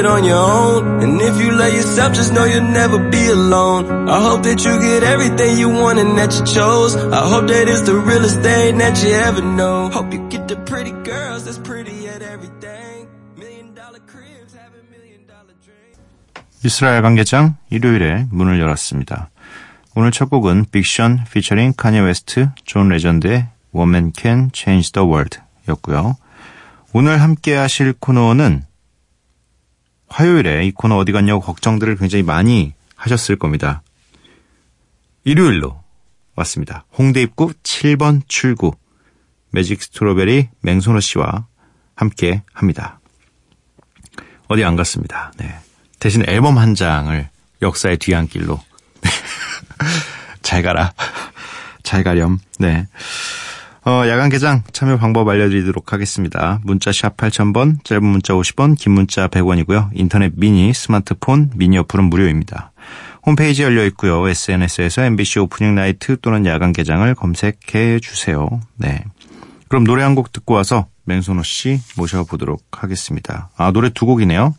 It on your own. And if you love yourself, just know you'll never be alone. I hope that you get everything you want and that you chose. I hope that it's the realest thing that you ever know. Hope you get the pretty girls that's pretty at everything. Million dollar cribs, having million dollar dreams. 미스라 야간개장 일요일에 문을 열었습니다. 오늘 첫 곡은 빅션 피처링 카니 웨스트, 존 레전드의 Woman Can Change the World 였고요. 오늘 함께 하실 코너는 화요일에 이 코너 어디 갔냐고 걱정들을 굉장히 많이 하셨을 겁니다. 일요일로 왔습니다. 홍대 입구 7번 출구 매직 스트로베리 맹소노 씨와 함께 합니다. 어디 안 갔습니다. 네. 대신 앨범 한 장을 역사의 뒤안길로 잘 가라. 잘 가렴. 네. 어, 야간 개장 참여 방법 알려드리도록 하겠습니다. 문자 샵 8000번, 짧은 문자 50원, 긴 문자 100원이고요. 인터넷 미니, 스마트폰, 미니 어플은 무료입니다. 홈페이지 열려 있고요. SNS에서 MBC 오프닝 나이트 또는 야간 개장을 검색해 주세요. 네. 그럼 노래 한 곡 듣고 와서 맹소노 씨 모셔보도록 하겠습니다. 아, 노래 두 곡이네요.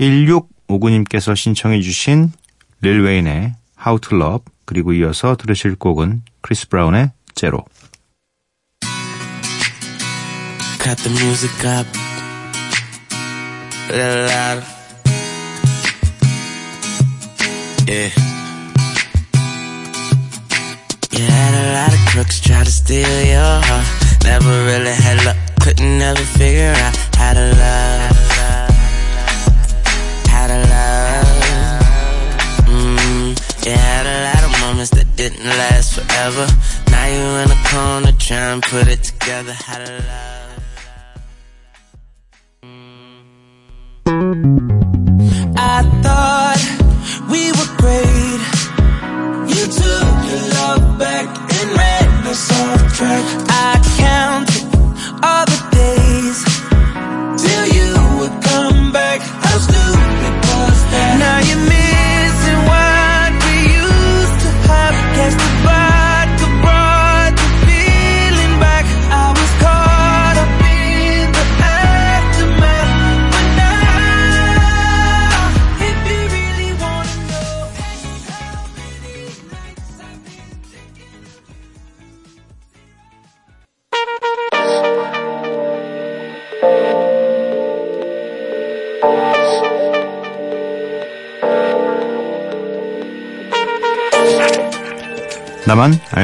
1659님께서 신청해 주신 릴 웨인의 How to Love 그리고 이어서 들으실 곡은 크리스 브라운의 제로. Cut the music up a little louder. Yeah. You had a lot of crooks try to steal your heart. Never really had luck, couldn't never figure out how to love. How to love. Mm, you had a lot of moments that didn't last forever. Now you in a corner trying to put it together. How to love. I thought we were great. You took your love back and ran us off track. I counted all the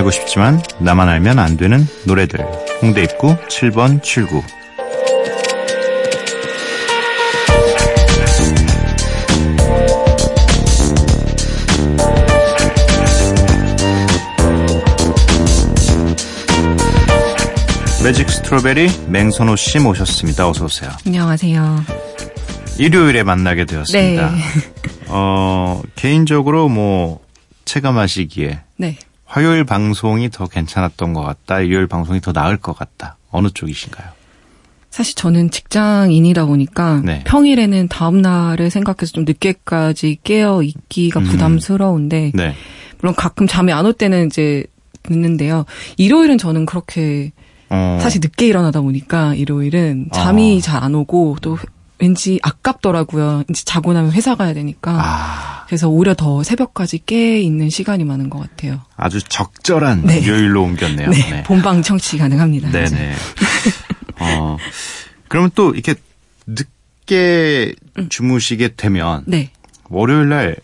알고 싶지만 나만 알면 안 되는 노래들. 홍대 입구 7번 출구. 매직 스트로베리 맹선호 씨 모셨습니다. 어서 오세요. 안녕하세요. 일요일에 만나게 되었습니다. 네. 어, 개인적으로 뭐 체감하시기에 네. 화요일 방송이 더 괜찮았던 것 같다. 일요일 방송이 더 나을 것 같다. 어느 쪽이신가요? 사실 저는 직장인이다 보니까 네. 평일에는 다음 날을 생각해서 좀 늦게까지 깨어 있기가 음. 부담스러운데 네. 물론 가끔 잠이 안 올 때는 이제 늦는데요. 일요일은 저는 그렇게 어, 사실 늦게 일어나다 보니까 일요일은 잠이 어. 잘안 오고 또 왠지 아깝더라고요. 이제 자고 나면 회사 가야 되니까. 아, 그래서 오히려 더 새벽까지 깨 있는 시간이 많은 것 같아요. 아주 적절한 네. 요일로 옮겼네요. 네. 본방 청취 가능합니다. 네네. 어, 그러면 또 이렇게 늦게 주무시게 되면 네. 월요일 날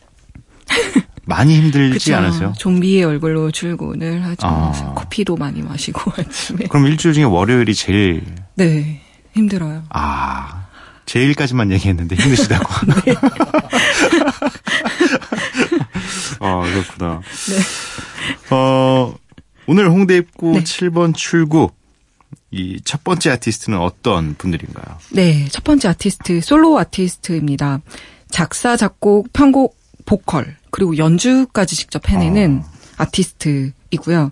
많이 힘들지 그쵸. 않으세요? 좀비의 얼굴로 출근을 하죠. 아. 커피도 많이 마시고 아침에. 그럼 일주일 중에 월요일이 제일 네. 힘들어요. 아 제일까지만 얘기했는데 힘드시다고. 네. 아 그렇구나. 어 오늘 홍대 입구 네. 7번 출구 이첫 번째 아티스트는 어떤 분들인가요? 네. 첫 번째 아티스트, 솔로 아티스트입니다. 작사, 작곡, 편곡, 보컬, 그리고 연주까지 직접 해내는 아 티스트이고요.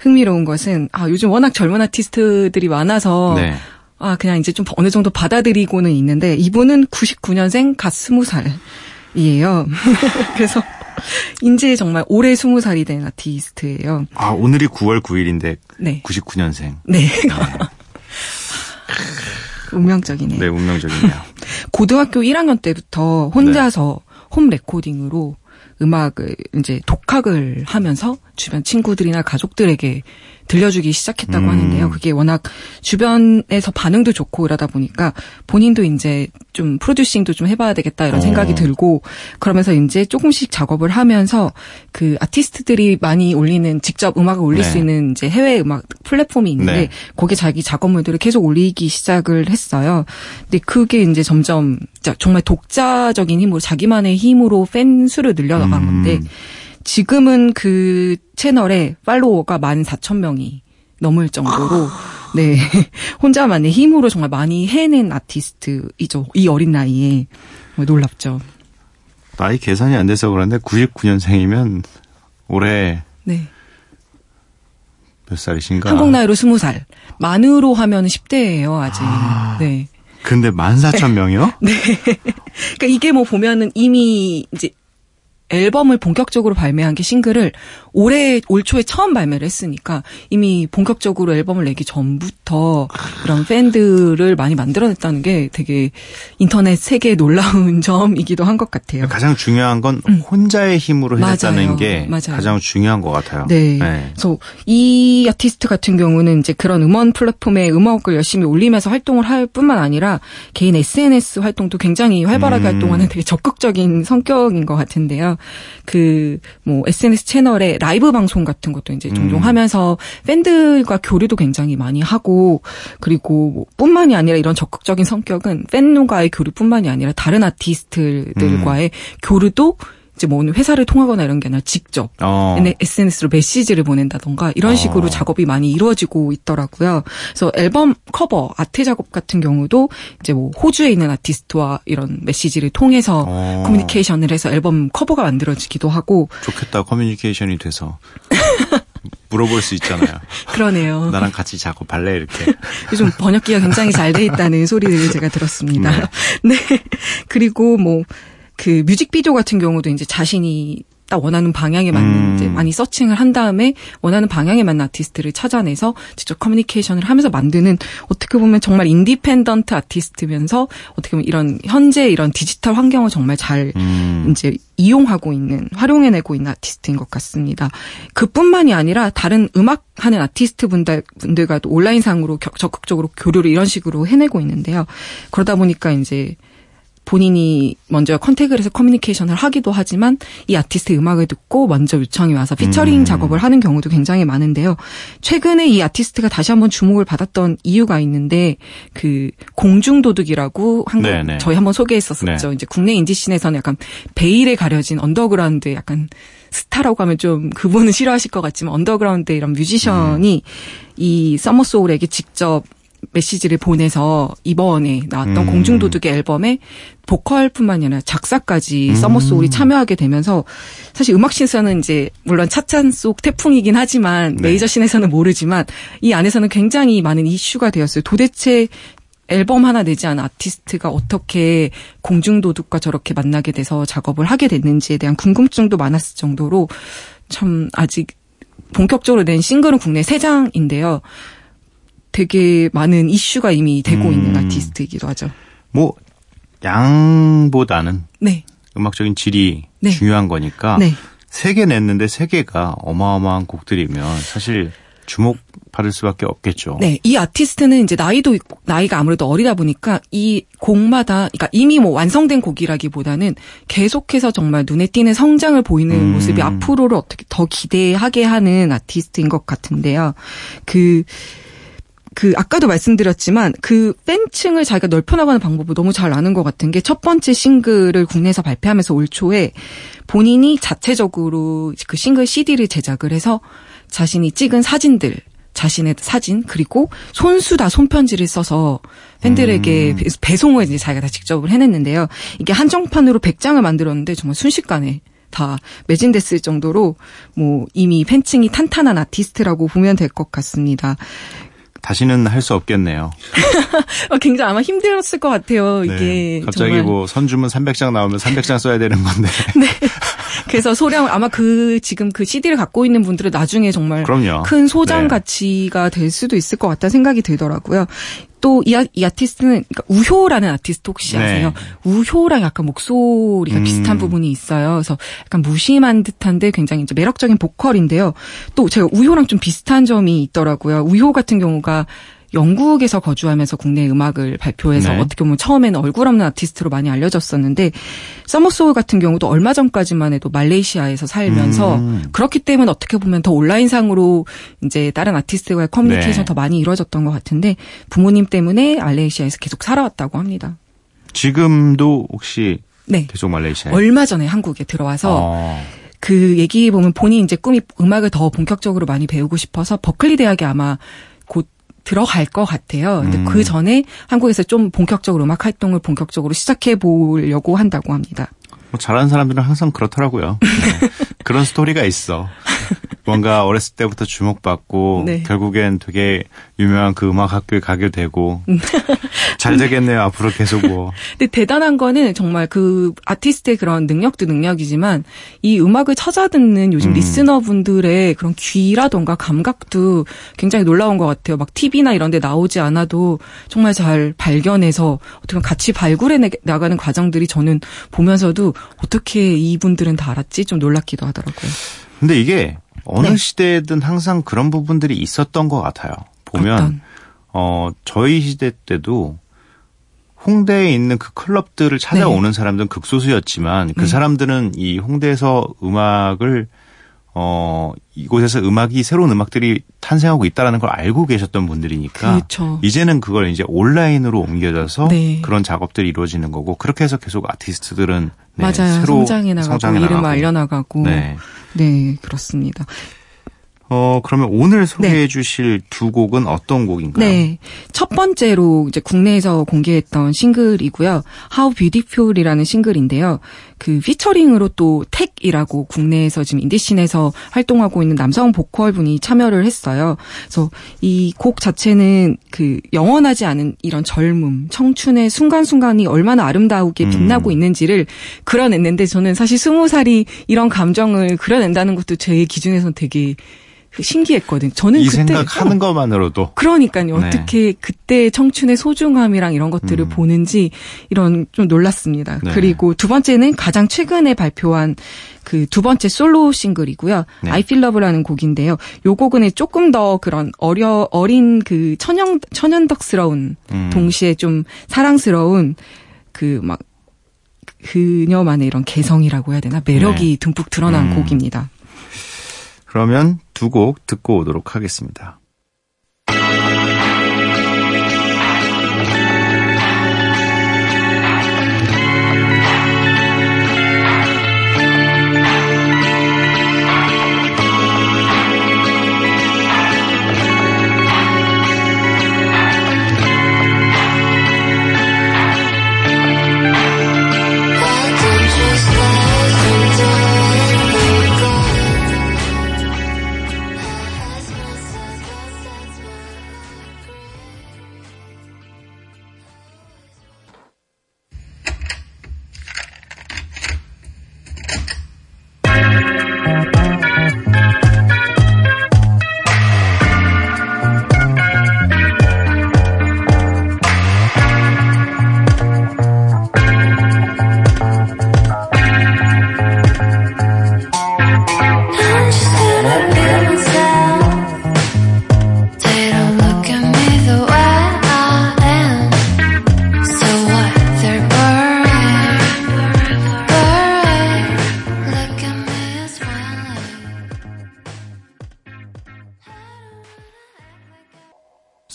흥미로운 것은 아 요즘 워낙 젊은 아티스트들이 많아서 네. 아 그냥 이제 좀 어느 정도 받아들이고는 있는데 이분은 99년생 갓 20살이에요. 그래서 인제 정말 올해 20살이 된 아티스트예요. 아, 오늘이 9월 9일인데 네. 99년생. 네. 운명적이네요. 네, 운명적이네요. 고등학교 1학년 때부터 혼자서 홈 레코딩으로 음악을 이제 독학을 하면서 주변 친구들이나 가족들에게 들려주기 시작했다고 음. 하는데요. 그게 워낙 주변에서 반응도 좋고 이러다 보니까 본인도 이제 좀 프로듀싱도 좀 해봐야 되겠다 이런 어. 생각이 들고 그러면서 이제 조금씩 작업을 하면서 그 아티스트들이 많이 올리는 직접 음악을 올릴 네. 수 있는 이제 해외 음악 플랫폼이 있는데 네. 거기에 자기 작업물들을 계속 올리기 시작을 했어요. 근데 그게 이제 점점 정말 독자적인 힘으로 자기만의 힘으로 팬 수를 늘려나간 음. 건데 지금은 그 채널에 팔로워가 14,000명이 넘을 정도로 네 혼자만의 힘으로 정말 많이 해낸 아티스트이죠. 이 어린 나이에 놀랍죠. 나이 계산이 안 돼서 그런데 99년생이면 올해 네. 몇 살이신가? 한국 나이로 20살. 만으로 하면 10대예요, 아직. 네. 근데 14,000명이요? 그러니까 이게 뭐 보면은 이미 이제 앨범을 본격적으로 발매한 게 싱글을 올해 올 초에 처음 발매를 했으니까 이미 본격적으로 앨범을 내기 전부터 이런 팬들을 많이 만들어냈다는 게 되게 인터넷 세계의 놀라운 점이기도 한 것 같아요. 가장 중요한 건 혼자의 힘으로 해냈다는 음. 맞아요. 게 맞아요. 가장 중요한 것 같아요. 네. 그래서 이 아티스트 같은 경우는 이제 그런 음원 플랫폼에 음악을 열심히 올리면서 활동을 할 뿐만 아니라 개인 SNS 활동도 굉장히 활발하게 음. 활동하는 되게 적극적인 성격인 것 같은데요. 그 뭐 SNS 채널에 라이브 방송 같은 것도 이제 종종 음. 하면서 팬들과 교류도 굉장히 많이 하고 그리고 뭐 뿐만이 아니라 이런 적극적인 성격은 팬과의 교류뿐만이 아니라 다른 아티스트들과의 음. 교류도 이제 뭐 어느 회사를 통하거나 이런 게 아니라 직접 어. SNS로 메시지를 보낸다던가 이런 식으로 어. 작업이 많이 이루어지고 있더라고요. 그래서 앨범 커버, 아트 작업 같은 경우도 이제 뭐 호주에 있는 아티스트와 이런 메시지를 통해서 어. 커뮤니케이션을 해서 앨범 커버가 만들어지기도 하고 좋겠다. 커뮤니케이션이 돼서. 물어볼 수 있잖아요. 그러네요. 나랑 같이 작업할래? 이렇게. 요즘 번역기가 굉장히 잘 돼 있다는 소리를 제가 들었습니다. 네. 그리고 뭐 그 뮤직비디오 같은 경우도 이제 자신이 딱 원하는 방향에 맞는 음. 이제 많이 searching을 한 다음에 원하는 방향에 맞는 아티스트를 찾아내서 직접 커뮤니케이션을 하면서 만드는 어떻게 보면 정말 independent 아티스트면서 어떻게 보면 이런 현재 이런 디지털 환경을 정말 잘 음. 이제 이용하고 있는 활용해내고 있는 아티스트인 것 같습니다. 그뿐만이 아니라 다른 음악 하는 아티스트 분들 분들과도 온라인상으로 겨- 적극적으로 교류를 이런 식으로 해내고 있는데요. 그러다 보니까 이제 본인이 먼저 contact을 해서 커뮤니케이션을 하기도 하지만 이 아티스트의 음악을 듣고 먼저 요청이 와서 피처링 음. 작업을 하는 경우도 굉장히 많은데요. 최근에 이 아티스트가 다시 한번 주목을 받았던 이유가 있는데 그 공중도둑이라고 한국 네네. 저희 한번 소개했었었죠. 네. 이제 국내 인디 scene에서는 약간 베일에 가려진 언더그라운드의 약간 스타라고 하면 좀 그분은 싫어하실 것 같지만 언더그라운드의 이런 뮤지션이 이 서머 소울에게 직접 메시지를 보내서 이번에 나왔던 음. 공중도둑의 앨범에 보컬뿐만이 아니라 작사까지 음. 서머 소울이 참여하게 되면서 사실 음악 scene에서는 이제 물론 찻잔 속 태풍이긴 하지만 네. 메이저 scene에서는 모르지만 이 안에서는 굉장히 많은 이슈가 되었어요. 도대체 앨범 하나 내지 않은 아티스트가 어떻게 공중도둑과 저렇게 만나게 돼서 작업을 하게 됐는지에 대한 궁금증도 많았을 정도로 참 아직 본격적으로 낸 싱글은 국내 세 장인데요. 되게 많은 이슈가 이미 되고 음. 있는 아티스트이기도 하죠. 뭐, 양보다는 네. 음악적인 질이 네. 중요한 거니까. 네. 세개 냈는데 세 개가 어마어마한 곡들이면 사실 주목받을 수밖에 없겠죠. 네, 이 아티스트는 이제 나이도 있고, 나이가 아무래도 어리다 보니까 이 곡마다, 그러니까 이미 뭐 완성된 곡이라기보다는 계속해서 정말 눈에 띄는 성장을 보이는 음. 모습이 앞으로를 어떻게 더 기대하게 하는 아티스트인 것 같은데요. 그, 그 아까도 말씀드렸지만 그 팬층을 자기가 넓혀나가는 방법을 너무 잘 아는 것 같은 게 첫 번째 싱글을 국내에서 발표하면서 올 초에 본인이 자체적으로 그 싱글 CD를 제작을 해서 자신이 찍은 사진들 자신의 사진 그리고 손수다 손편지를 써서 팬들에게 배- 배송을 이제 자기가 다 직접 해냈는데요. 이게 한정판으로 100장을 만들었는데 정말 순식간에 다 매진됐을 정도로 뭐 이미 팬층이 탄탄한 아티스트라고 보면 될 것 같습니다. 다시는 할 수 없겠네요. 어, 굉장히 아마 힘들었을 것 같아요. 이게 네. 갑자기 정말. 뭐 선주문 300장 나오면 300장 써야 되는 건데. 그래서 소량 아마 그 지금 그 CD를 갖고 있는 분들은 나중에 정말 그럼요. 큰 소장 네. 가치가 될 수도 있을 것 같다는 생각이 들더라고요. 또이 이 아티스트는 그러니까 우효라는 아티스트 혹시 네. 아세요? 우효랑 약간 목소리가 음. 비슷한 부분이 있어요. 그래서 약간 무심한 듯한데 굉장히 이제 매력적인 보컬인데요. 또 제가 우효랑 좀 비슷한 점이 있더라고요. 우효 같은 경우가 영국에서 거주하면서 국내 음악을 발표해서 네. 어떻게 보면 처음에는 얼굴 없는 아티스트로 많이 알려졌었는데 서머소울 같은 경우도 얼마 전까지만 해도 말레이시아에서 살면서 음. 그렇기 때문에 어떻게 보면 더 온라인상으로 이제 다른 아티스트와의 커뮤니케이션 네. 더 많이 이루어졌던 것 같은데 부모님 때문에 말레이시아에서 계속 살아왔다고 합니다. 지금도 혹시 네. 계속 말레이시아에? 얼마 전에 한국에 들어와서 어. 그 얘기 보면 본인 이제 꿈이 음악을 더 본격적으로 많이 배우고 싶어서 버클리 대학에 아마 곧 들어갈 것 같아요. 근데 음. 그 전에 한국에서 좀 본격적으로 음악 활동을 본격적으로 시작해 보려고 한다고 합니다. 뭐 잘하는 사람들은 항상 그렇더라고요. 네. 그런 스토리가 있어. 뭔가 어렸을 때부터 주목받고 네. 결국엔 되게 유명한 그 음악 학교에 가게 되고 잘 되겠네요. 앞으로 계속 뭐. 근데 대단한 거는 정말 그 아티스트의 그런 능력도 능력이지만 이 음악을 찾아 듣는 요즘 음. 리스너분들의 그런 귀라던가 감각도 굉장히 놀라운 것 같아요. 막 TV나 이런 데 나오지 않아도 정말 잘 발견해서 어떻게 보면 같이 발굴해 내- 나가는 과정들이 저는 보면서도 어떻게 이분들은 다 알았지 좀 놀랍기도 하더라고요. 근데 이게 어느 네. 시대든 항상 그런 부분들이 있었던 것 같아요. 보면 어떤? 어 저희 시대 때도 홍대에 있는 그 클럽들을 찾아오는 사람들은 극소수였지만 그 네. 사람들은 이 홍대에서 음악을 어 이곳에서 음악이 새로운 음악들이 탄생하고 있다라는 걸 알고 계셨던 분들이니까 그렇죠. 이제는 그걸 이제 온라인으로 옮겨져서 네. 그런 작업들이 이루어지는 거고 그렇게 해서 계속 아티스트들은 네, 맞아요. 새로 성장해 나가고 성장해 이름 나가고. 알려나가고 네. 네 그렇습니다. 어, 그러면 오늘 소개해 네. 주실 두 곡은 어떤 곡인가요? 네. 첫 번째로 이제 국내에서 공개했던 싱글이고요. How Beautiful이라는 싱글인데요. 그 featuring으로 또 택이라고 국내에서 지금 인디 scene에서 활동하고 있는 남성 보컬 분이 참여를 했어요. 그래서 이 곡 자체는 그 영원하지 않은 이런 젊음, 청춘의 순간순간이 얼마나 아름다우게 빛나고 음. 있는지를 그려냈는데 저는 사실 스무 살이 이런 감정을 그려낸다는 것도 제 기준에서는 되게 신기했거든요. 저는 이 그때 생각하는 것만으로도 그러니까요. 네. 어떻게 그때 청춘의 소중함이랑 이런 것들을 음. 보는지 이런 좀 놀랐습니다. 네. 그리고 두 번째는 가장 최근에 발표한 그 두 번째 솔로 싱글이고요. 네. I Feel Love라는 곡인데요. 요 곡은 조금 더 그런 어려 어린 그 천연 천연덕스러운 음. 동시에 좀 사랑스러운 그막 그녀만의 이런 개성이라고 해야 되나 매력이 듬뿍 드러난 음. 곡입니다. 그러면 두 곡 듣고 오도록 하겠습니다.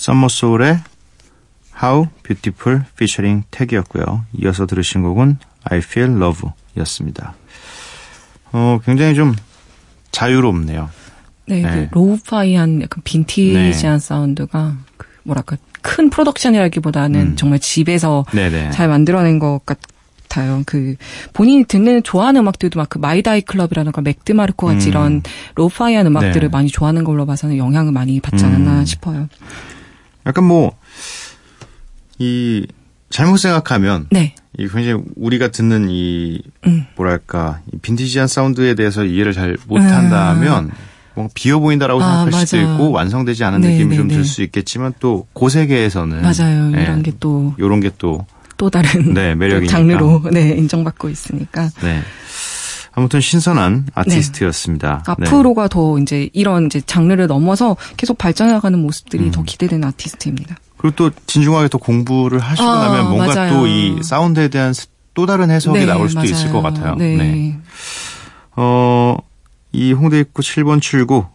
썸머소울의 How Beautiful featuring 택이었고요. 이어서 들으신 곡은 I Feel Love 였습니다. 어, 굉장히 좀 자유롭네요. 네, 네. 그 lo-fi한 약간 빈티지한 사운드가 그 뭐랄까 큰 프로덕션이라기보다는 음. 정말 집에서 네네. 잘 만들어낸 것 같아요. 그 본인이 듣는 좋아하는 음악들도 막 그 Mild High Club이라든가 Mac DeMarco 같이 음. 이런 로파이한 음악들을 네. 많이 좋아하는 걸로 봐서는 영향을 많이 받지 않았나 음. 싶어요. 약간 뭐, 이, 잘못 생각하면, 네. 이 굉장히 우리가 듣는 이, 음. 뭐랄까, 이 빈티지한 사운드에 대해서 이해를 잘 못한다면, 뭔가 비어 보인다라고 아, 생각할 수도 맞아요. 있고, 완성되지 않은 네, 느낌이 네, 좀들 네. 수 있겠지만, 또, 그 세계에서는. 맞아요. 예, 이런 게또또 요런 게 또, 다른 네, 매력이니까. 장르로 네, 인정받고 있으니까. 네. 아무튼 신선한 아티스트였습니다. 네. 앞으로가 더 이제 이런 이제 장르를 넘어서 계속 발전해가는 모습들이 음. 더 기대되는 아티스트입니다. 그리고 또 진중하게 또 공부를 하시고 아, 나면 뭔가. 또 이 사운드에 대한 또 다른 해석이 네, 나올 수도 있을 맞아요. 것 같아요. 네. 어, 이 홍대 입구 7번 출구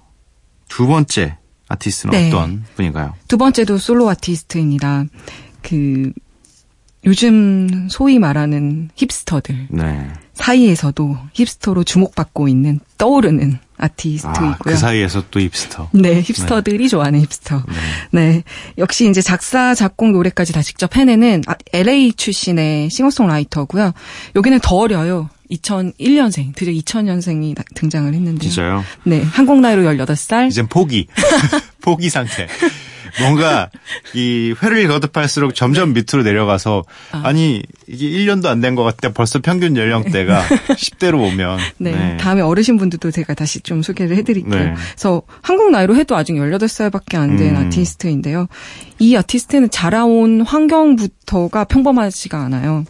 두 번째 아티스트는 네. 어떤 분인가요? 두 번째도 솔로 아티스트입니다. 그 요즘 소위 말하는 힙스터들 네. 사이에서도 힙스터로 주목받고 있는 떠오르는 아티스트이고요. 아, 그 사이에서 또 힙스터. 네, 힙스터들이 좋아하는 힙스터. 네. 역시 이제 작사, 작곡, 노래까지 다 직접 해내는 아, LA 출신의 싱어송라이터고요. 여기는 더 어려요. 2001년생, 드디어 2000년생이 등장을 했는데요. 진짜요? 네, 한국 나이로 18살. 이젠 포기. 포기 상태. 뭔가 이 회를 거듭할수록 점점 밑으로 내려가서 아. 니 이게 1년도 안 된 것 같은데 벌써 평균 연령대가 10대로 오면 네, 다음에 어르신분들도 제가 다시 좀 소개를 해드릴게요. 네. 그래서 한국 나이로 해도 아직 18살밖에 안된 음. 아티스트인데요. 이 아티스트는 자라온 환경부터가 평범하지가 않아요.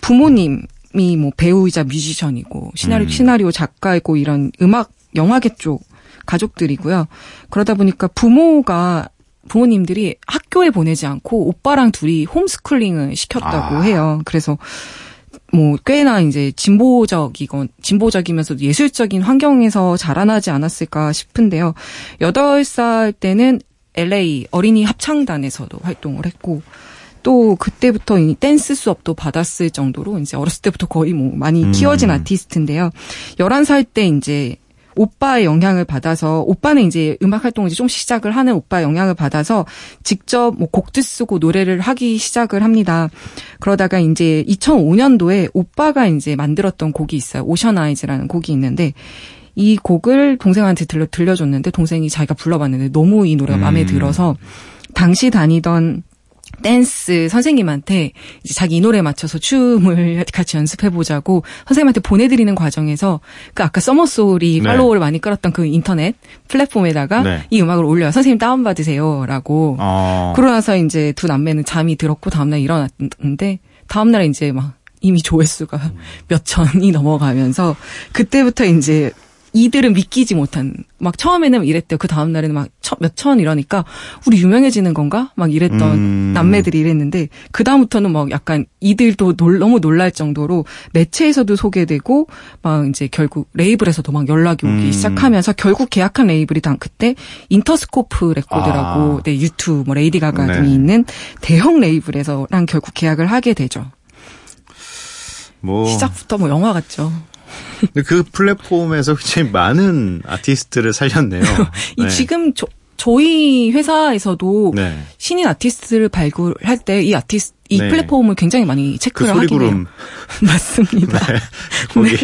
부모님 이 뭐 배우이자 뮤지션이고 시나리오, 음. 시나리오 작가이고 이런 음악 영화계 쪽 가족들이고요. 그러다 보니까 부모가 부모님들이 학교에 보내지 않고 오빠랑 둘이 홈스쿨링을 시켰다고 아. 해요. 그래서 뭐 꽤나 이제 진보적이건 진보적이면서 도 예술적인 환경에서 자라나지 않았을까 싶은데요. 8살 때는 LA 어린이 합창단에서도 활동을 했고 또 그때부터 이 댄스 수업도 받았을 정도로 이제 어렸을 때부터 거의 뭐 많이 음. 키워진 아티스트인데요. 11살 때 이제 오빠의 영향을 받아서 오빠는 이제 음악 활동을 이제 좀 시작을 하는 오빠의 영향을 받아서 직접 뭐 곡도 쓰고 노래를 하기 시작을 합니다. 그러다가 이제 2005년도에 오빠가 이제 만들었던 곡이 있어요. 오션 아이즈라는 곡이 있는데 이 곡을 동생한테 들려 들려줬는데 동생이 자기가 불러봤는데 너무 이 노래가 마음에 음. 들어서 당시 다니던 댄스 선생님한테 이제 자기 이 노래에 맞춰서 춤을 같이 연습해 보자고 선생님한테 보내드리는 과정에서 그 아까 서머소리 네. 팔로워를 많이 끌었던 그 인터넷 플랫폼에다가 네. 이 음악을 올려요. 선생님 다운 받으세요 라고. 어. 그러고 나서 이제 두 남매는 잠이 들었고 다음날 일어났는데 다음날에 이제 막 이미 조회수가 몇 천이 넘어가면서 그때부터 이제 이들은 믿기지 못한 막 처음에는 이랬대요. 그 다음 날에는 막 몇천 이러니까 우리 유명해지는 건가? 막 이랬던 음. 남매들이 이랬는데 그 다음부터는 막 약간 이들도 놀, 너무 놀랄 정도로 매체에서도 소개되고 막 이제 결국 레이블에서도 막 연락이 오기 음. 시작하면서 결국 계약한 레이블이 당 그때 인터스코프 레코드라고 아. 네, U2 뭐 레이디 가가 네. 등이 있는 대형 레이블에서랑 결국 계약을 하게 되죠. 뭐 시작부터 뭐 영화 같죠. 근데 그 플랫폼에서 굉장히 많은 아티스트를 살렸네요. 이 네. 지금 저, 저희 회사에서도 네. 신인 아티스트를 발굴할 때 이 아티스트 이 네. 플랫폼을 굉장히 많이 그 체크를 하긴 해요. 맞습니다. 거기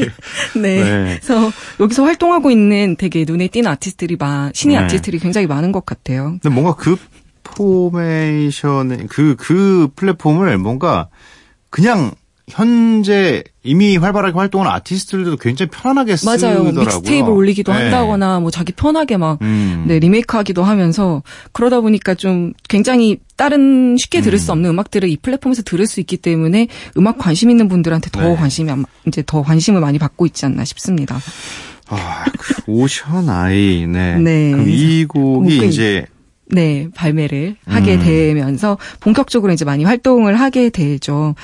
네. 네. 그래서 여기서 활동하고 있는 되게 눈에 띄는 아티스트들이 많, 신인 네. 아티스트들이 굉장히 많은 것 같아요. 근데 뭔가 그 포메이션 그그 플랫폼을 뭔가 그냥 현재 이미 활발하게 활동하는 아티스트들도 굉장히 편안하게 맞아요. 쓰더라고요. mixtape를 올리기도 네. 한다거나 뭐 자기 편하게 막 음. 네, 리메이크하기도 하면서 그러다 보니까 좀 굉장히 다른 쉽게 들을 수 없는 음악들을 이 플랫폼에서 들을 수 있기 때문에 음악 관심 있는 분들한테 더 네. 관심이 이제 더 관심을 많이 받고 있지 않나 싶습니다. 아, 그 오션 아이, 네. 네. 그럼 이 곡이 곡이- 이제 네, 발매를 하게 음. 되면서 본격적으로 이제 많이 활동을 하게 되죠.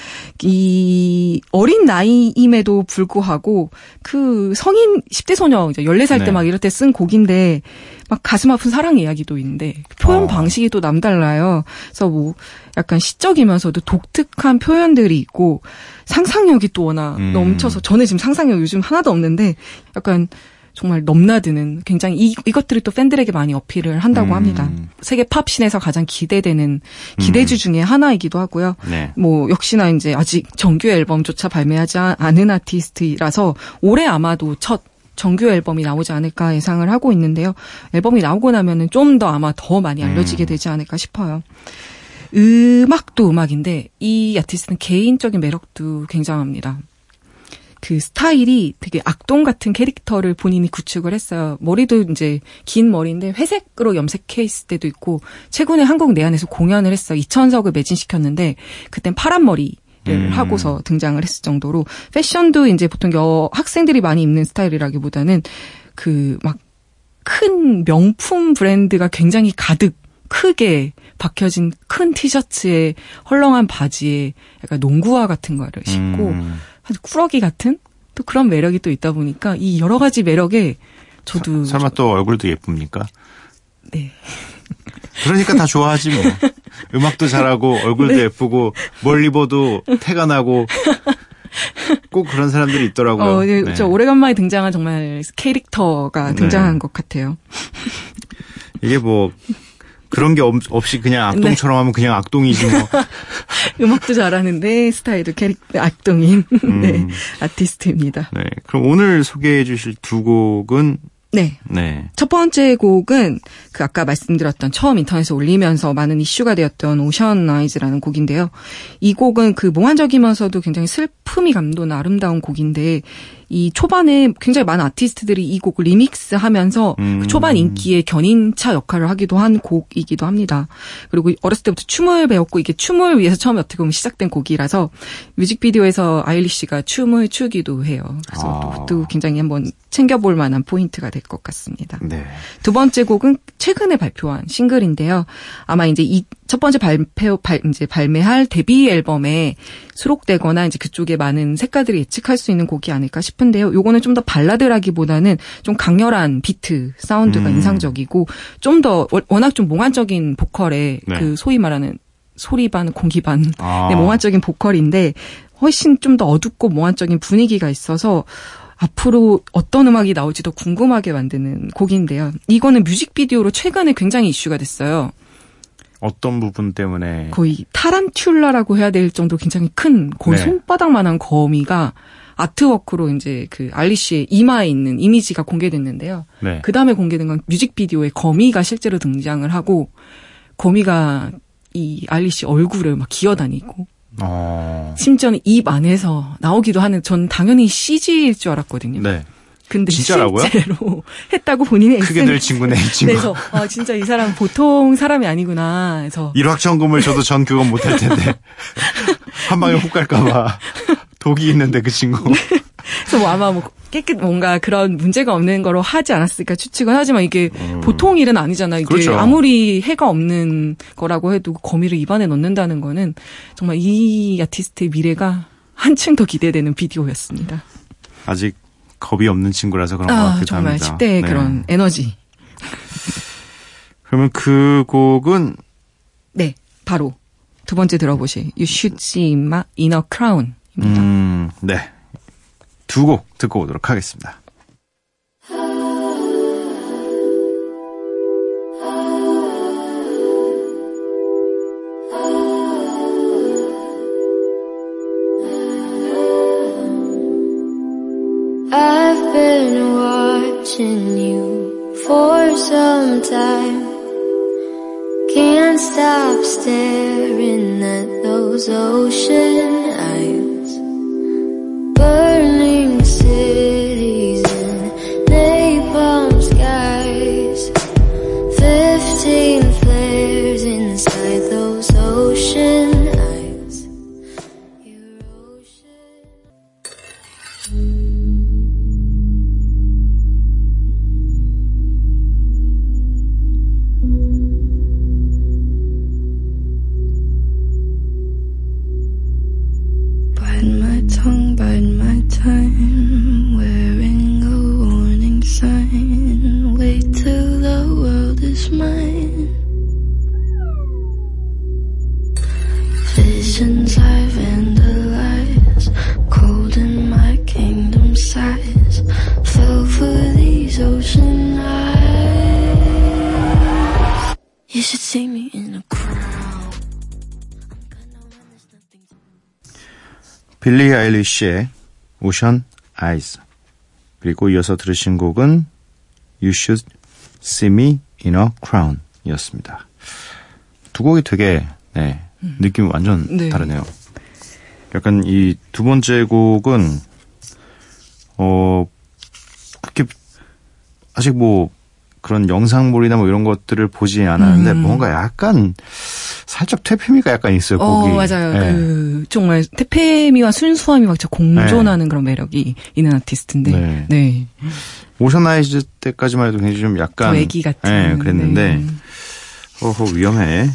이 어린 나이임에도 불구하고 그 성인 10대 소녀 이제 14살 네. 때막 이럴 때 쓴 곡인데 막 가슴 아픈 사랑 이야기도 있는데 표현 어. 방식이 또 남달라요. 그래서 뭐 약간 시적이면서도 독특한 표현들이 있고 상상력이 또 워낙 음. 넘쳐서 저는 지금 상상력 요즘 하나도 없는데 약간 정말 넘나드는 굉장히 이, 이것들이 또 팬들에게 많이 어필을 한다고 음. 합니다. 세계 팝신에서 가장 기대되는 기대주 중에 하나이기도 하고요. 네. 뭐 역시나 이제 아직 정규 앨범조차 발매하지 않은 아티스트라서 올해 아마도 첫 정규 앨범이 나오지 않을까 예상을 하고 있는데요. 앨범이 나오고 나면은 좀 더 아마 더 많이 알려지게 되지 않을까 싶어요. 음악도 음악인데 이 아티스트는 개인적인 매력도 굉장합니다. 그 스타일이 되게 악동 같은 캐릭터를 본인이 구축을 했어요. 머리도 이제 긴 머리인데 회색으로 염색해 있을 때도 있고 최근에 한국 내한에서 공연을 했어요. 이천석을 매진시켰는데 그땐 파란 머리 를 음. 하고서 등장을 했을 정도로 패션도 이제 보통 여 학생들이 많이 입는 스타일이라기보다는 그 막 큰 명품 브랜드가 굉장히 가득 크게 박혀진 큰 티셔츠에 헐렁한 바지에 약간 농구화 같은 거를 신고 음. 아주 꾸러기 같은 또 그런 매력이 또 있다 보니까 이 여러 가지 매력에 저도 설마 또 얼굴도 예쁩니까? 네. 그러니까 다 좋아하지 뭐. 음악도 잘하고 얼굴도 네. 예쁘고 뭘 입어도 태가 나고 꼭 그런 사람들이 있더라고요. 어, 네, 네. 저 오래간만에 등장한 정말 캐릭터가 네. 등장한 것 같아요. 이게 뭐 그런 게 없, 없이 그냥 악동처럼 하면 그냥 악동이지 뭐. 음악도 잘하는데 스타일도 캐릭 악동인 네, 음. 아티스트입니다. 네. 그럼 오늘 소개해 주실 두 곡은 네. 네. 첫 번째 곡은 그 아까 말씀드렸던 처음 인터넷에 올리면서 많은 이슈가 되었던 Ocean Eyes라는 곡인데요. 이 곡은 그 몽환적이면서도 굉장히 슬픔이 감도는 아름다운 곡인데 이 초반에 굉장히 많은 아티스트들이 이 곡을 리믹스 하면서 음. 그 초반 인기의 견인차 역할을 하기도 한 곡이기도 합니다. 그리고 어렸을 때부터 춤을 배웠고 이게 춤을 위해서 처음에 어떻게 보면 시작된 곡이라서 뮤직비디오에서 아일리시가 춤을 추기도 해요. 그래서 아. 또, 또 굉장히 한번 챙겨볼 만한 포인트가 될 것 같습니다. 네. 두 번째 곡은 최근에 발표한 싱글인데요. 아마 이제 이 첫 번째 발표 발 이제 발매할 데뷔 앨범에 수록되거나 이제 그쪽에 많은 색깔들이 예측할 수 있는 곡이 아닐까 싶은데요. 요거는 좀 더 발라드라기보다는 좀 강렬한 비트 사운드가 음. 인상적이고 좀 더 워낙 좀 몽환적인 보컬에 네. 그 소위 말하는 소리 반 공기 반 아. 네, 몽환적인 보컬인데 훨씬 좀 더 어둡고 몽환적인 분위기가 있어서 앞으로 어떤 음악이 나올지 더 궁금하게 만드는 곡인데요. 이거는 뮤직비디오로 최근에 굉장히 이슈가 됐어요. 어떤 부분 때문에 거의 타란툴라라고 해야 될 정도 굉장히 큰 거의 네. 손바닥만한 거미가 아트워크로 이제 그 알리씨의 이마에 있는 이미지가 공개됐는데요. 네. 그 다음에 공개된 건 뮤직비디오에 거미가 실제로 등장을 하고 거미가 이 알리씨 얼굴을 막 기어다니고 어. 심지어는 입 안에서 나오기도 하는 전 당연히 CG일 줄 알았거든요. 네. 근데 진짜라고요? 실제로 했다고 본인의 크게 늘 친구네 이 친구. 그래서 아 진짜 이 사람 보통 사람이 아니구나. 그래서 일확천금을 줘도 전 그건 못할 텐데 한 방에 훅 갈까봐 독이 있는데 그 친구. 그래서 뭐 아마 뭐 깨끗 뭔가 그런 문제가 없는 거로 하지 않았을까 추측은 하지만 이게 보통 일은 아니잖아요. 이게 음. 그렇죠. 아무리 해가 없는 거라고 해도 거미를 입안에 넣는다는 거는 정말 이 아티스트의 미래가 한층 더 기대되는 비디오였습니다. 아직 겁이 없는 친구라서 그런 것아 같기도 정말 합니다. 10대의 네. 그런 에너지. 그러면 그 곡은 네, 바로 두 번째 들어보실 You Should See My Inner Crown입니다. 음, 네. 두 곡 듣고 오도록 하겠습니다. Been watching you for some time. Can't stop staring at those ocean 빌리 아일리시의 오션 아이즈 그리고 이어서 들으신 곡은 You Should See Me in a Crown 이었습니다. 두 곡이 되게 네, 느낌이 완전 네. 다르네요. 약간 이 두 번째 곡은 어 그렇게 아직 뭐 그런 영상물이나 뭐 이런 것들을 보지 않았는데 뭔가 약간 살짝 퇴폐미가 약간 있어요. 어, 곡이. 맞아요. 네. 그, 정말 태페미와 순수함이 막 진짜 공존하는 그런 매력이 있는 아티스트인데. 네. 네. 오션 아이즈 때까지만 해도 굉장히 좀 약간 더 애기 같은. 네, 그랬는데 네. 어허 위험해.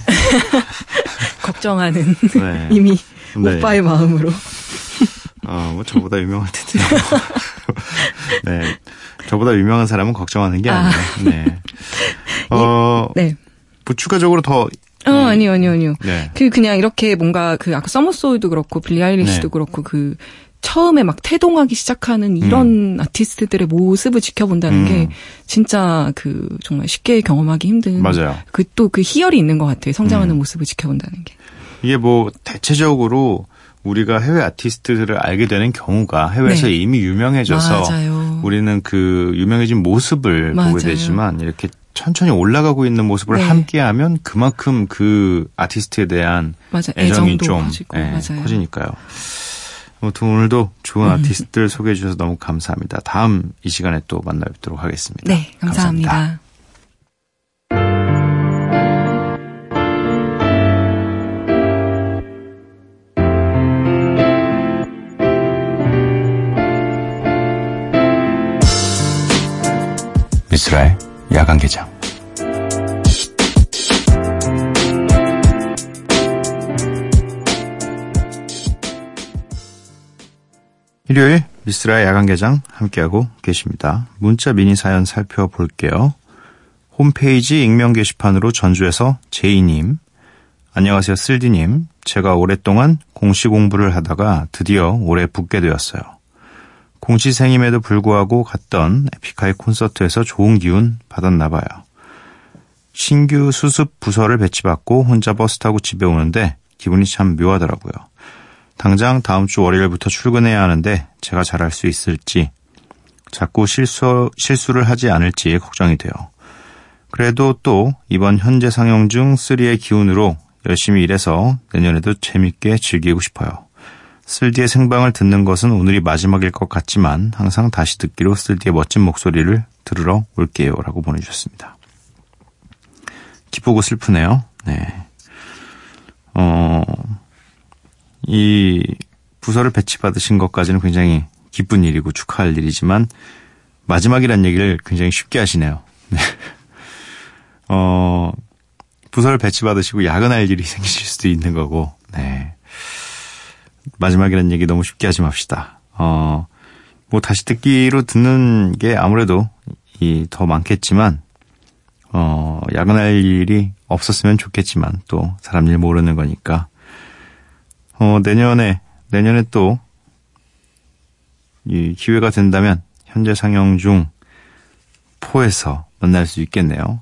걱정하는 네. 이미 네. 오빠의 마음으로. 어, 뭐 저보다 유명할 텐데. 네. 저보다 유명한 사람은 걱정하는 게 아니에요. 네. 어, 네. 뭐 추가적으로 더 어, 아니요, 아니요, 아니요. 네. 그 그냥 이렇게 뭔가 그 아까 서머소울도 그렇고 빌리 아일리시도 네. 그렇고 그 처음에 막 태동하기 시작하는 이런 아티스트들의 모습을 지켜본다는 음. 게 진짜 그 정말 쉽게 경험하기 힘든 맞아요. 그 또 그 희열이 있는 것 같아요. 성장하는 음. 모습을 지켜본다는 게. 이게 뭐 대체적으로 우리가 해외 아티스트들을 알게 되는 경우가 해외에서 네. 이미 유명해져서 맞아요. 우리는 그 유명해진 모습을 보게 맞아요. 되지만 이렇게 천천히 올라가고 있는 모습을 네. 함께하면 그만큼 그 아티스트에 대한 맞아 애정이 좀 커지고 예, 맞아요. 커지니까요. 아무튼 오늘도 좋은 아티스트들 소개해 주셔서 너무 감사합니다. 다음 이 시간에 또 만나 뵙도록 하겠습니다. 네, 감사합니다. 미스라의 야간 개장. 일요일 미스라의 야간 개장 함께하고 계십니다. 문자 미니 사연 살펴볼게요. 홈페이지 익명 게시판으로 전주에서 제이님, 안녕하세요 쓸디님. 제가 오랫동안 공시 공부를 하다가 드디어 올해 붙게 되었어요. 공시생임에도 불구하고 갔던 에픽하이 콘서트에서 좋은 기운 받았나 봐요. 신규 수습 부서를 배치받고 혼자 버스 타고 집에 오는데 기분이 참 묘하더라고요. 당장 다음 주 월요일부터 출근해야 하는데 제가 잘할 수 있을지 자꾸 실수, 실수를 하지 않을지 걱정이 돼요. 그래도 또 이번 현재 상영 중 3의 기운으로 열심히 일해서 내년에도 재밌게 즐기고 싶어요. 쓸디의 생방을 듣는 것은 오늘이 마지막일 것 같지만 항상 다시 듣기로 쓸디의 멋진 목소리를 들으러 올게요. 라고 보내주셨습니다. 기쁘고 슬프네요. 네. 어, 이 부서를 배치받으신 것까지는 굉장히 기쁜 일이고 축하할 일이지만 마지막이란 얘기를 굉장히 쉽게 하시네요. 네. 어, 부서를 배치받으시고 야근할 일이 생기실 수도 있는 거고, 네. 마지막이란 얘기 너무 쉽게 하지 맙시다. 어, 뭐 다시 듣기로 듣는 게 아무래도 이 더 많겠지만, 어, 야근할 일이 없었으면 좋겠지만 또 사람 일 모르는 거니까, 어, 내년에, 내년에 또, 이 기회가 된다면 현재 상영 중 포에서 만날 수 있겠네요.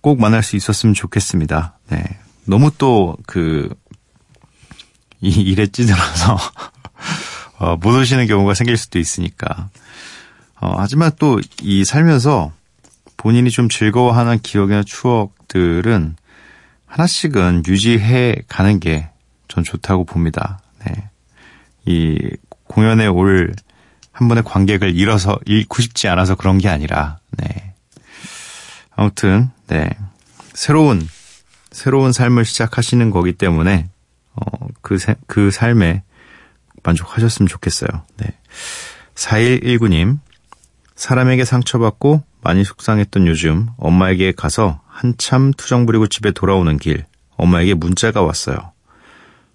꼭 만날 수 있었으면 좋겠습니다. 네. 너무 또, 그, 이 일에 찌들어서, 어, 못 오시는 경우가 생길 수도 있으니까. 어, 하지만 또 이 살면서 본인이 좀 즐거워하는 기억이나 추억들은 하나씩은 유지해 가는 게 전 좋다고 봅니다. 네. 이 공연에 올 한 번의 관객을 잃어서, 잃고 싶지 않아서 그런 게 아니라, 네. 아무튼, 네. 새로운, 새로운 삶을 시작하시는 거기 때문에, 어, 그, 세- 그 삶에 만족하셨으면 좋겠어요. 네. 4119님, 사람에게 상처받고 많이 속상했던 요즘 엄마에게 가서 한참 투정 부리고 집에 돌아오는 길 엄마에게 문자가 왔어요.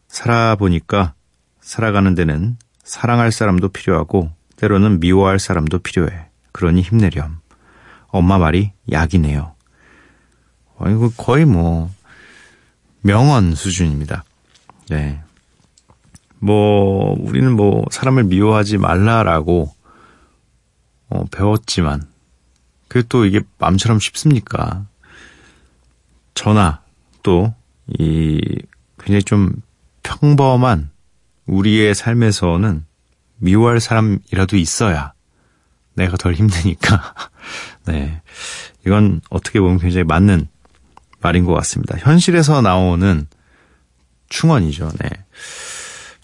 살아보니까 살아가는 데는 사랑할 사람도 필요하고 때로는 미워할 사람도 필요해. 그러니 힘내렴. 엄마 말이 약이네요. 어, 이거 거의 뭐 명언 수준입니다. 네. 뭐 우리는 뭐 사람을 미워하지 말라라고 어, 배웠지만 그게 또 이게 마음처럼 쉽습니까? 저나 또 이 굉장히 좀 평범한 우리의 삶에서는 미워할 사람이라도 있어야 내가 덜 힘드니까. 네. 이건 어떻게 보면 굉장히 맞는 말인 것 같습니다. 현실에서 나오는 충언이죠. 네.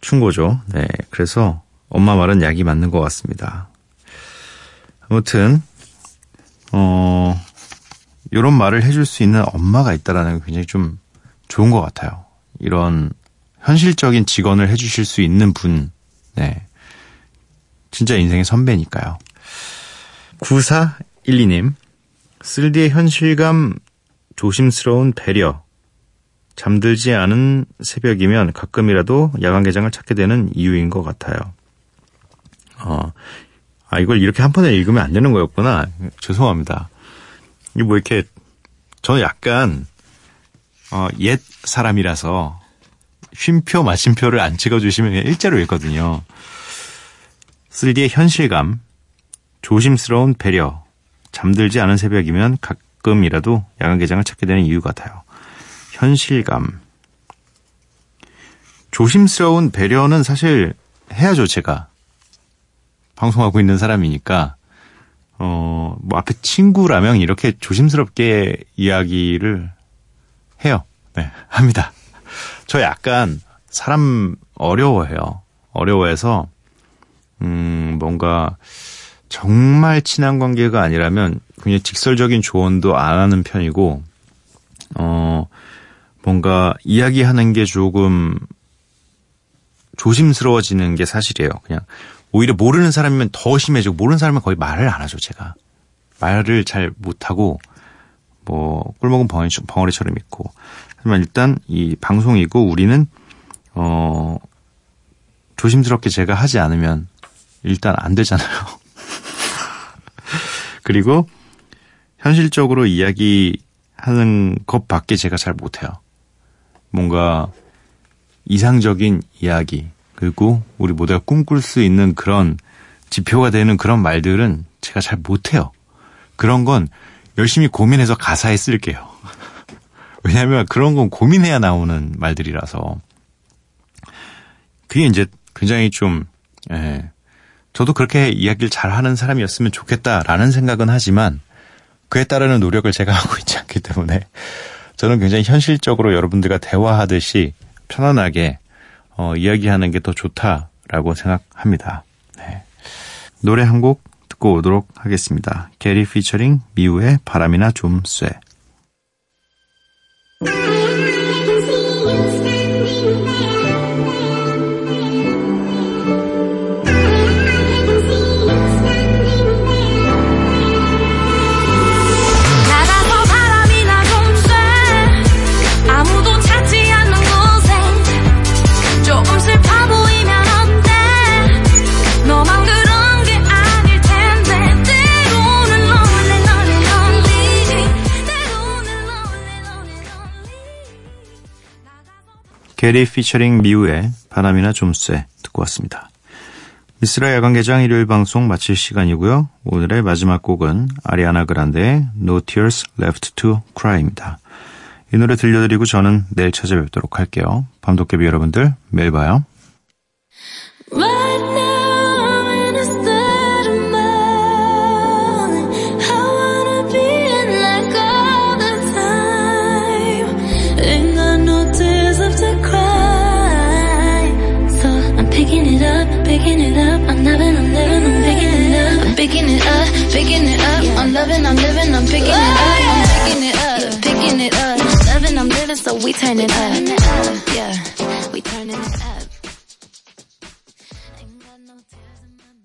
충고죠. 네. 그래서 엄마 말은 약이 맞는 것 같습니다. 아무튼, 어, 이런 말을 해줄 수 있는 엄마가 있다라는 게 굉장히 좀 좋은 것 같아요. 이런 현실적인 직원을 해주실 수 있는 분, 네. 진짜 인생의 선배니까요. 9412님, 쓸디의 현실감, 조심스러운 배려, 잠들지 않은 새벽이면 가끔이라도 야간 개장을 찾게 되는 이유인 것 같아요. 어, 아, 이걸 이렇게 한 번에 읽으면 안 되는 거였구나. 죄송합니다. 이게 뭐 이렇게, 저는 약간, 어, 옛 사람이라서, 쉼표, 마침표를 안 찍어주시면 그냥 일자로 읽거든요. 쓸디의 현실감, 조심스러운 배려, 잠들지 않은 새벽이면 가끔이라도 야간 개장을 찾게 되는 이유 같아요. 현실감. 조심스러운 배려는 사실 해야죠, 제가. 방송하고 있는 사람이니까, 어, 뭐 앞에 친구라면 이렇게 조심스럽게 이야기를 해요. 네, 합니다. 저 약간 사람 어려워해요. 어려워해서, 음, 뭔가 정말 친한 관계가 아니라면 굉장히 직설적인 조언도 안 하는 편이고, 어, 뭔가 이야기하는 게 조금 조심스러워지는 게 사실이에요. 그냥 오히려 모르는 사람이면 더 심해지고 모르는 사람은 거의 말을 안 하죠, 제가. 말을 잘 못하고 뭐 꿀먹은 벙어리, 벙어리처럼 있고 하지만 일단 이 방송이고 우리는 어 조심스럽게 제가 하지 않으면 일단 안 되잖아요. 그리고 현실적으로 이야기하는 것밖에 제가 잘 못해요. 뭔가 이상적인 이야기 그리고 우리 모두가 꿈꿀 수 있는 그런 지표가 되는 그런 말들은 제가 잘 못해요. 그런 건 열심히 고민해서 가사에 쓸게요. 왜냐하면 그런 건 고민해야 나오는 말들이라서 그게 이제 굉장히 좀 예, 저도 그렇게 이야기를 잘하는 사람이었으면 좋겠다라는 생각은 하지만 그에 따르는 노력을 제가 하고 있지 않기 때문에 저는 굉장히 현실적으로 여러분들과 대화하듯이 편안하게 어, 이야기하는 게 더 좋다라고 생각합니다. 네. 노래 한 곡 듣고 오도록 하겠습니다. 게리 피처링 미우의 바람이나 좀 쐬. 게리 피처링 미우의 바람이나 좀 쐬 듣고 왔습니다. 미스라 야간 개장 일요일 방송 마칠 시간이고요. 오늘의 마지막 곡은 아리아나 그란데의 No Tears Left to Cry입니다. 이 노래 들려드리고 저는 내일 찾아뵙도록 할게요. 밤도깨비 여러분들 매일 봐요. So we turn it up. Yeah, we turning up.